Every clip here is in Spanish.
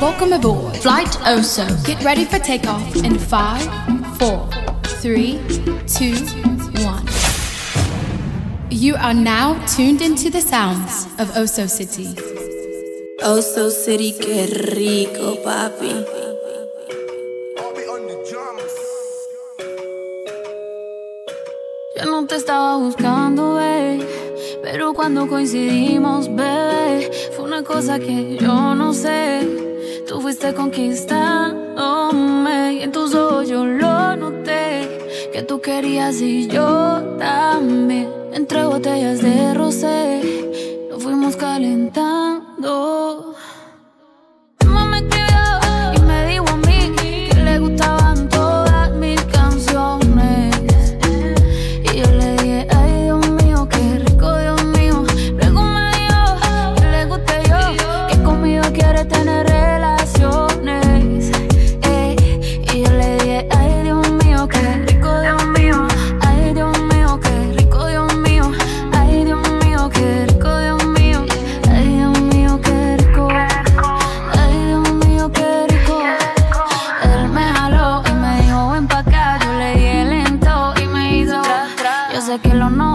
Welcome aboard Flight Oso. Get ready for takeoff in 5, 4, 3, 2, 1. You are now tuned into the sounds of Oso City. Oso City, que rico, papi. Yo no te estaba buscando, babe, pero cuando coincidimos, bebé, fue una cosa que yo no sé. Tú fuiste conquistándome y en tus ojos yo lo noté. Que tú querías y yo también. Entre botellas de rosé, nos fuimos calentando. que lo no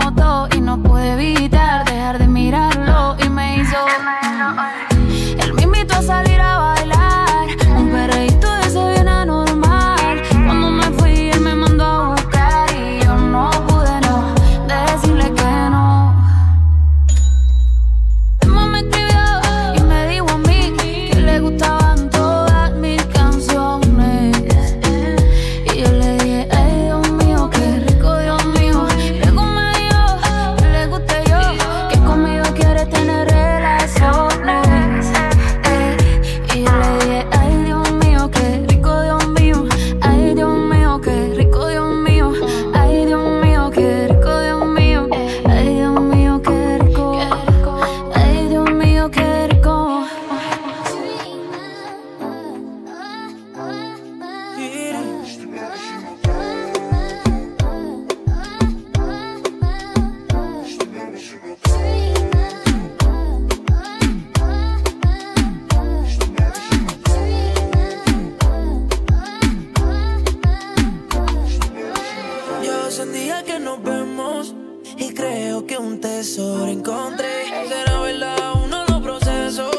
y creo que un tesoro encontré. Será verdad, uno lo proceso.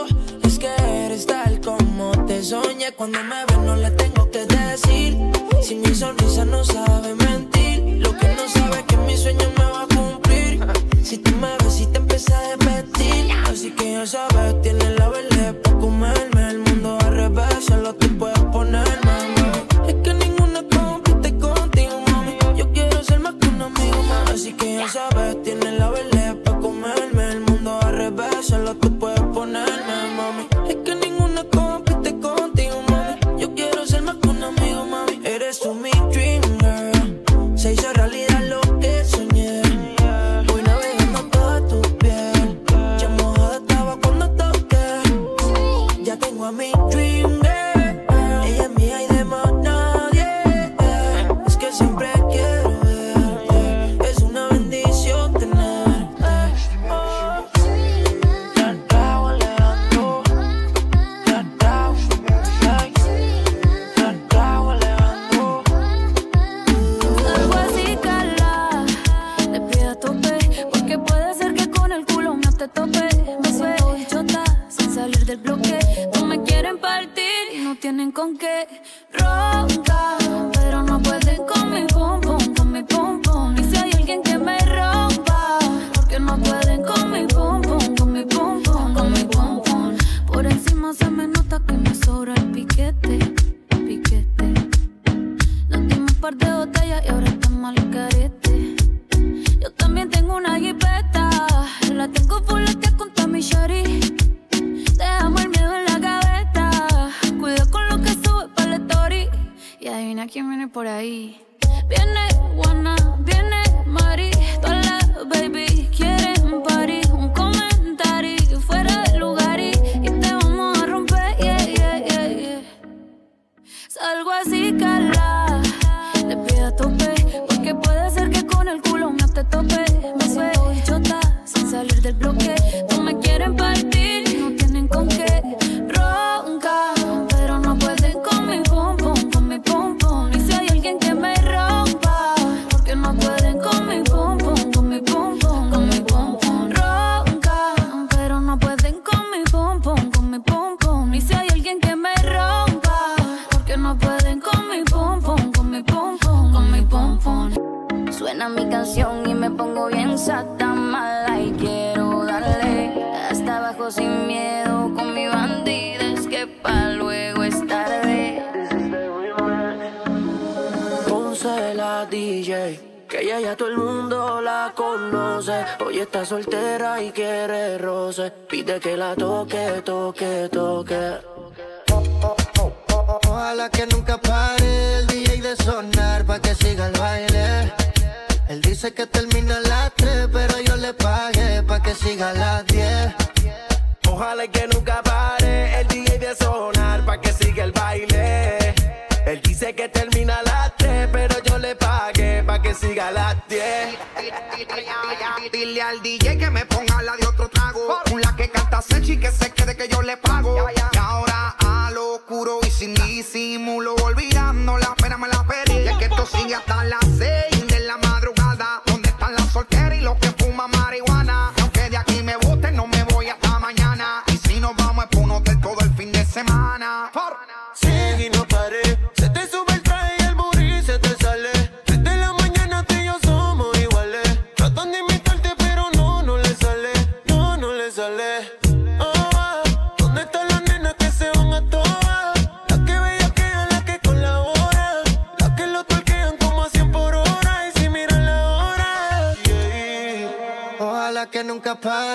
Es que eres tal como te soñé. Cuando me ves no le tengo que decir. Si mi sonrisa no sabe mentir, lo que no sabe es que mi sueño me va a cumplir. Si tú me ves y te empiezas a repetir, así que ya sabes del bloque. No me quieren partir y no tienen con qué ronca. Pero no pueden con mi pum pum, con mi pum pum. Y si hay alguien que me rompa, porque no pueden con mi pum pum, con mi pum pum, con mi pum pum. Por encima se me nota que me sobra el piquete, piquete. Nos dimos un par de botellas y ahora estamos al carete. Yo también tengo una guipeta, la tengo full, quién viene por ahí. Viene guana. Suena mi canción y me pongo bien sata mala y quiero darle hasta abajo sin miedo con mi bandida. Es que pa' luego es tarde. Ponce la DJ. Que ella ya todo el mundo la conoce. Hoy está soltera y quiere roce. Pide que la toque, toque, toque. Oh, oh, oh, Ojalá que nunca pare el DJ de sonar pa' que siga el baile. Él dice que termina a las 3, pero yo le pagué pa' que siga a las 10. Ojalá que nunca pare el DJ de sonar pa' que siga el baile. Él dice que termina a las 3, pero yo le pagué pa' que siga a las 10. Dile al DJ que me ponga la de otro trago. Un la que canta Sechi que se quede que yo le pago. Y ahora a lo oscuro y sin disimulo, olvidando la pena me la perdí. Y que esto sigue hasta las 6. pa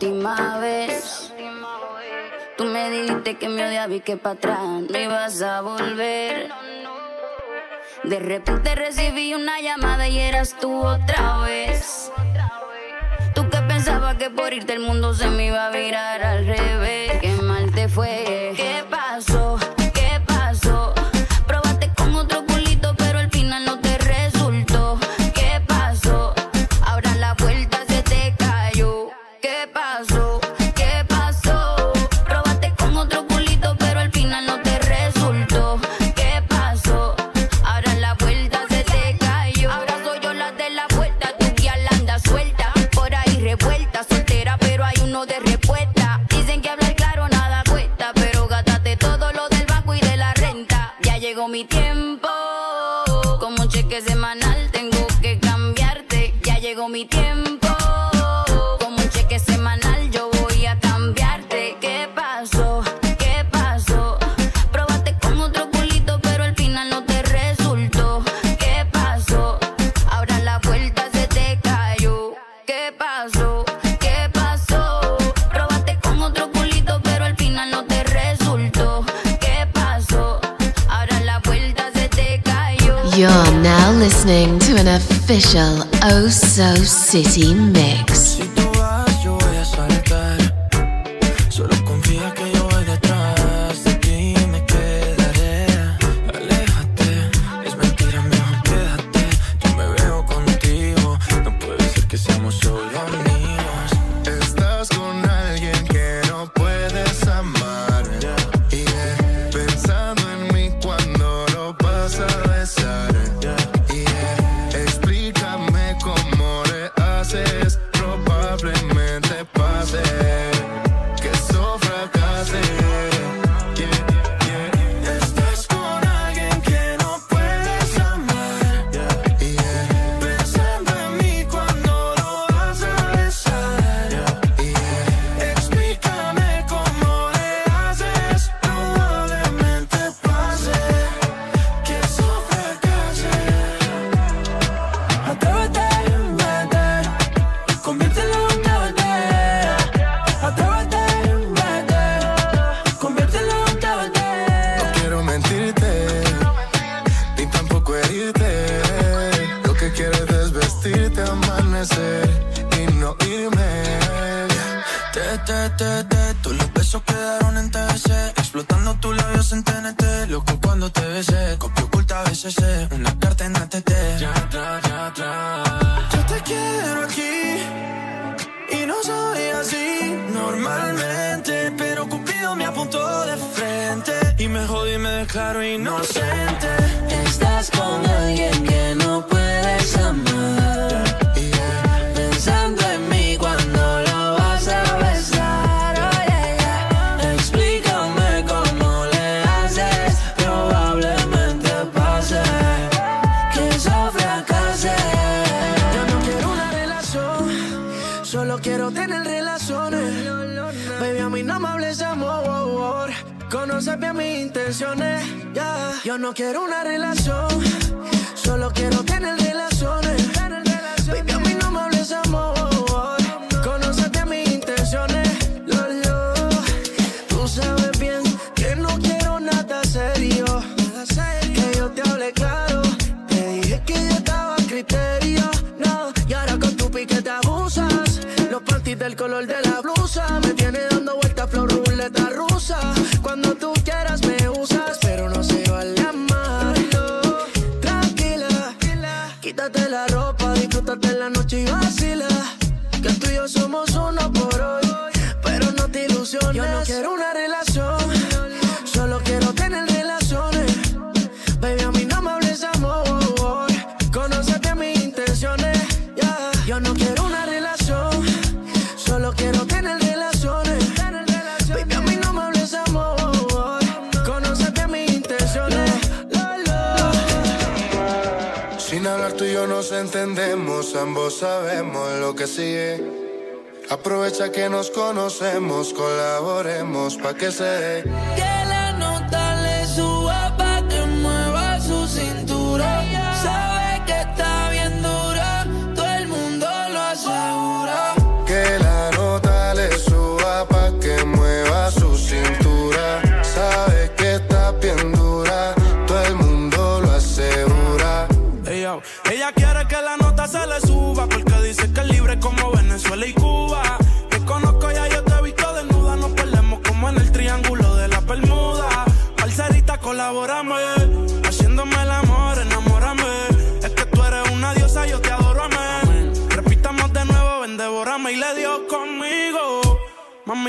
última vez. Tú me dijiste que me odiabas y que para atrás no ibas a volver. De repente recibí una llamada y eras tú otra vez. Tú que pensabas que por irte el mundo se me iba a virar al revés. Qué mal te fue. ¿Qué pasó? You're now listening to an official Oh So City mix. Miel. Te, te, te, te, todos los besos quedaron en TBC. Explotando tus labios en TNT. Loco cuando te besé. Copia oculta BCC. Una carta en ATT. Ya atrás, ya atrás. Yo te quiero aquí. Y no soy así normalmente. Pero Cupido me apuntó de frente. Y me jodí y me declaro inocente. Estás con alguien que no puedes amar. Conoces bien mis intenciones. ya. Yo no quiero una relación, solo quiero tener relaciones. Baby, a mí no me hables amor. Conoces bien mis intenciones. Lo, lo. Tú sabes bien que no quiero nada serio. Que yo te hablé claro. Te dije que yo estaba a criterio. No, y ahora con tu pique te abusas. Los panties del color de la blusa. Me tiene dando vueltas. Cuando tú yo nos entendemos, ambos sabemos lo que sigue. Aprovecha que nos conocemos, colaboremos pa' que se dé.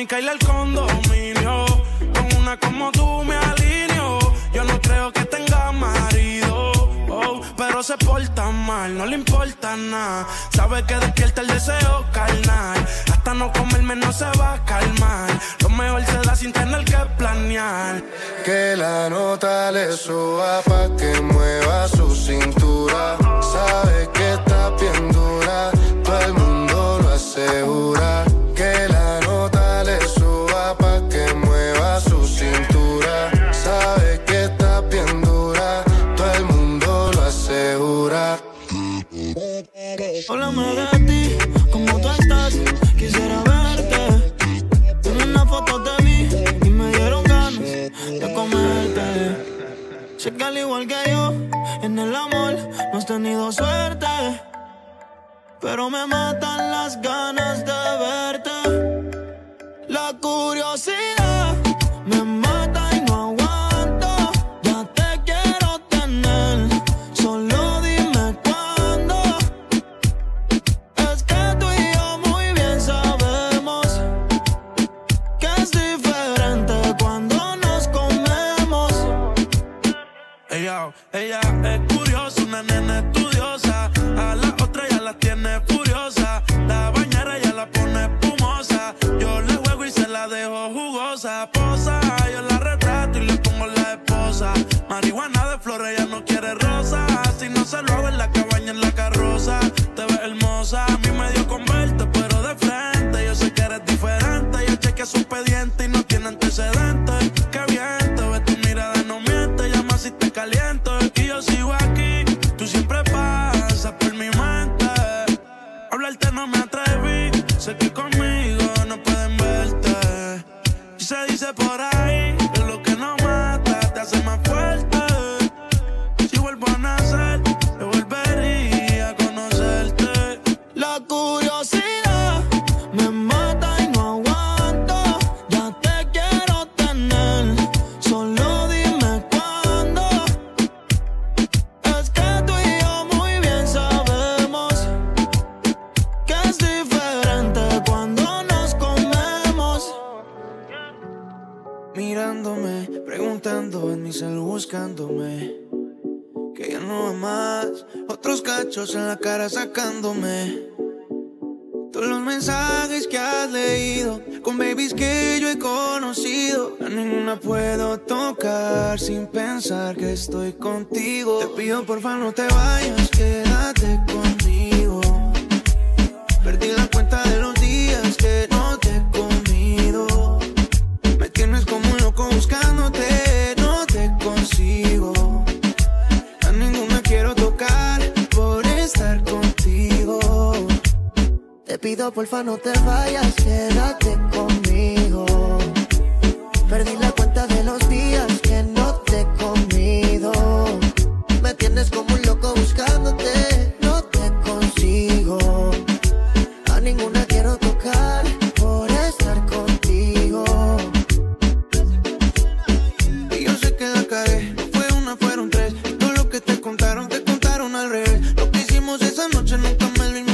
Mami, caíle al condominio. Con una como tú me alineo. Yo no creo que tenga marido. oh, pero se porta mal, no le importa nada. Sabe que despierta el deseo carnal. Hasta no comerme no se va a calmar. Lo mejor se da sin tener que planear. Que la nota le suba pa' que Pero me matan don't. Buscándome. Que ya no va más. Otros cachos en la cara sacándome. Todos los mensajes que has leído con babies que yo he conocido. A ninguna puedo tocar sin pensar que estoy contigo. Te pido por favor no te vayas, quédate conmigo. Perdí la cuenta de los días que porfa no te vayas, quédate conmigo. Perdí la cuenta de los días que no te he comido. Me tienes como un loco buscándote, no te consigo. A ninguna quiero tocar por estar contigo. Y yo sé que la cagué, no fue una, fueron tres. Y todo lo que te contaron, te contaron al revés. Lo que hicimos esa noche nunca me lo imaginé.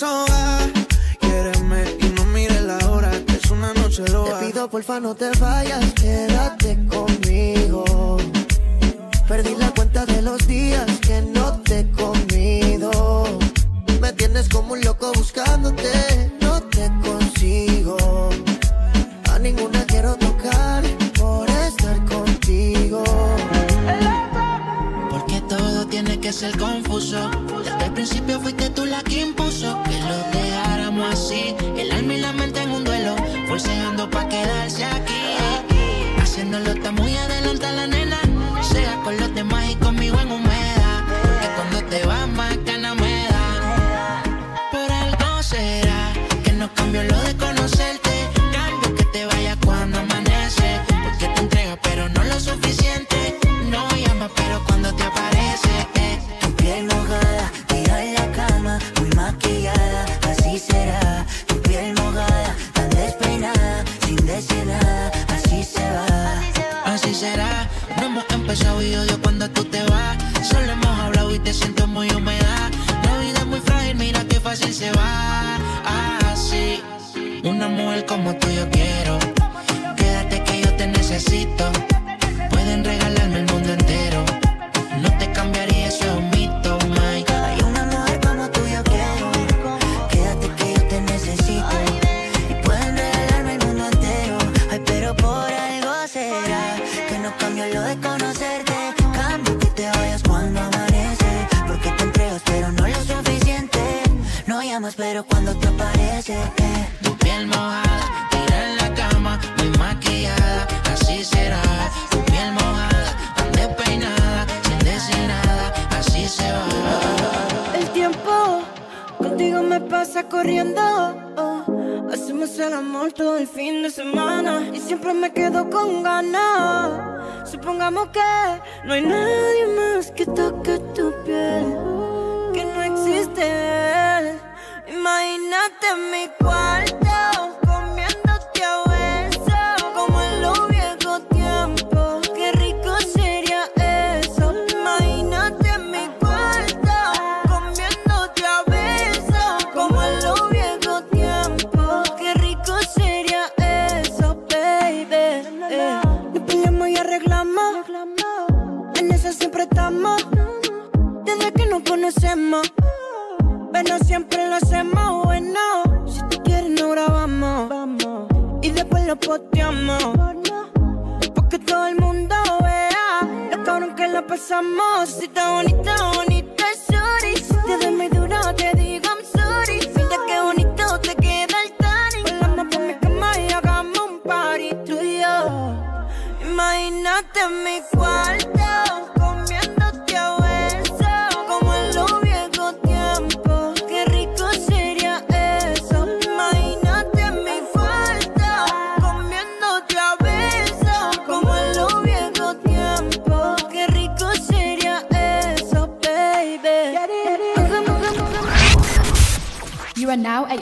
Soga. Quiéreme y no mires la hora, que es una noche loca. Te pido porfa no te vayas, quédate conmigo. Perdí la cuenta de los días que no te he comido. Me tienes como un loco buscándote, no te consigo. A ninguna quiero tocar por estar contigo. Porque todo tiene que ser confuso. El principio fuiste tú la que impuso que lo dejáramos así. Te siento muy humedad. La vida es muy frágil, mira qué fácil se va. Así, una mujer como tú yo quiero. Quédate que yo te necesito. Pueden regalarme el mundo pero cuando te aparece. eh. Tu piel mojada, tira en la cama, muy maquillada, así será. Tu piel mojada, tan despeinada, sin decir nada, así se va. El tiempo contigo me pasa corriendo. oh. Hacemos el amor todo el fin de semana y siempre me quedo con ganas. Supongamos que no hay nadie más que toque tu piel, que no existe. Imagínate en mi cuarto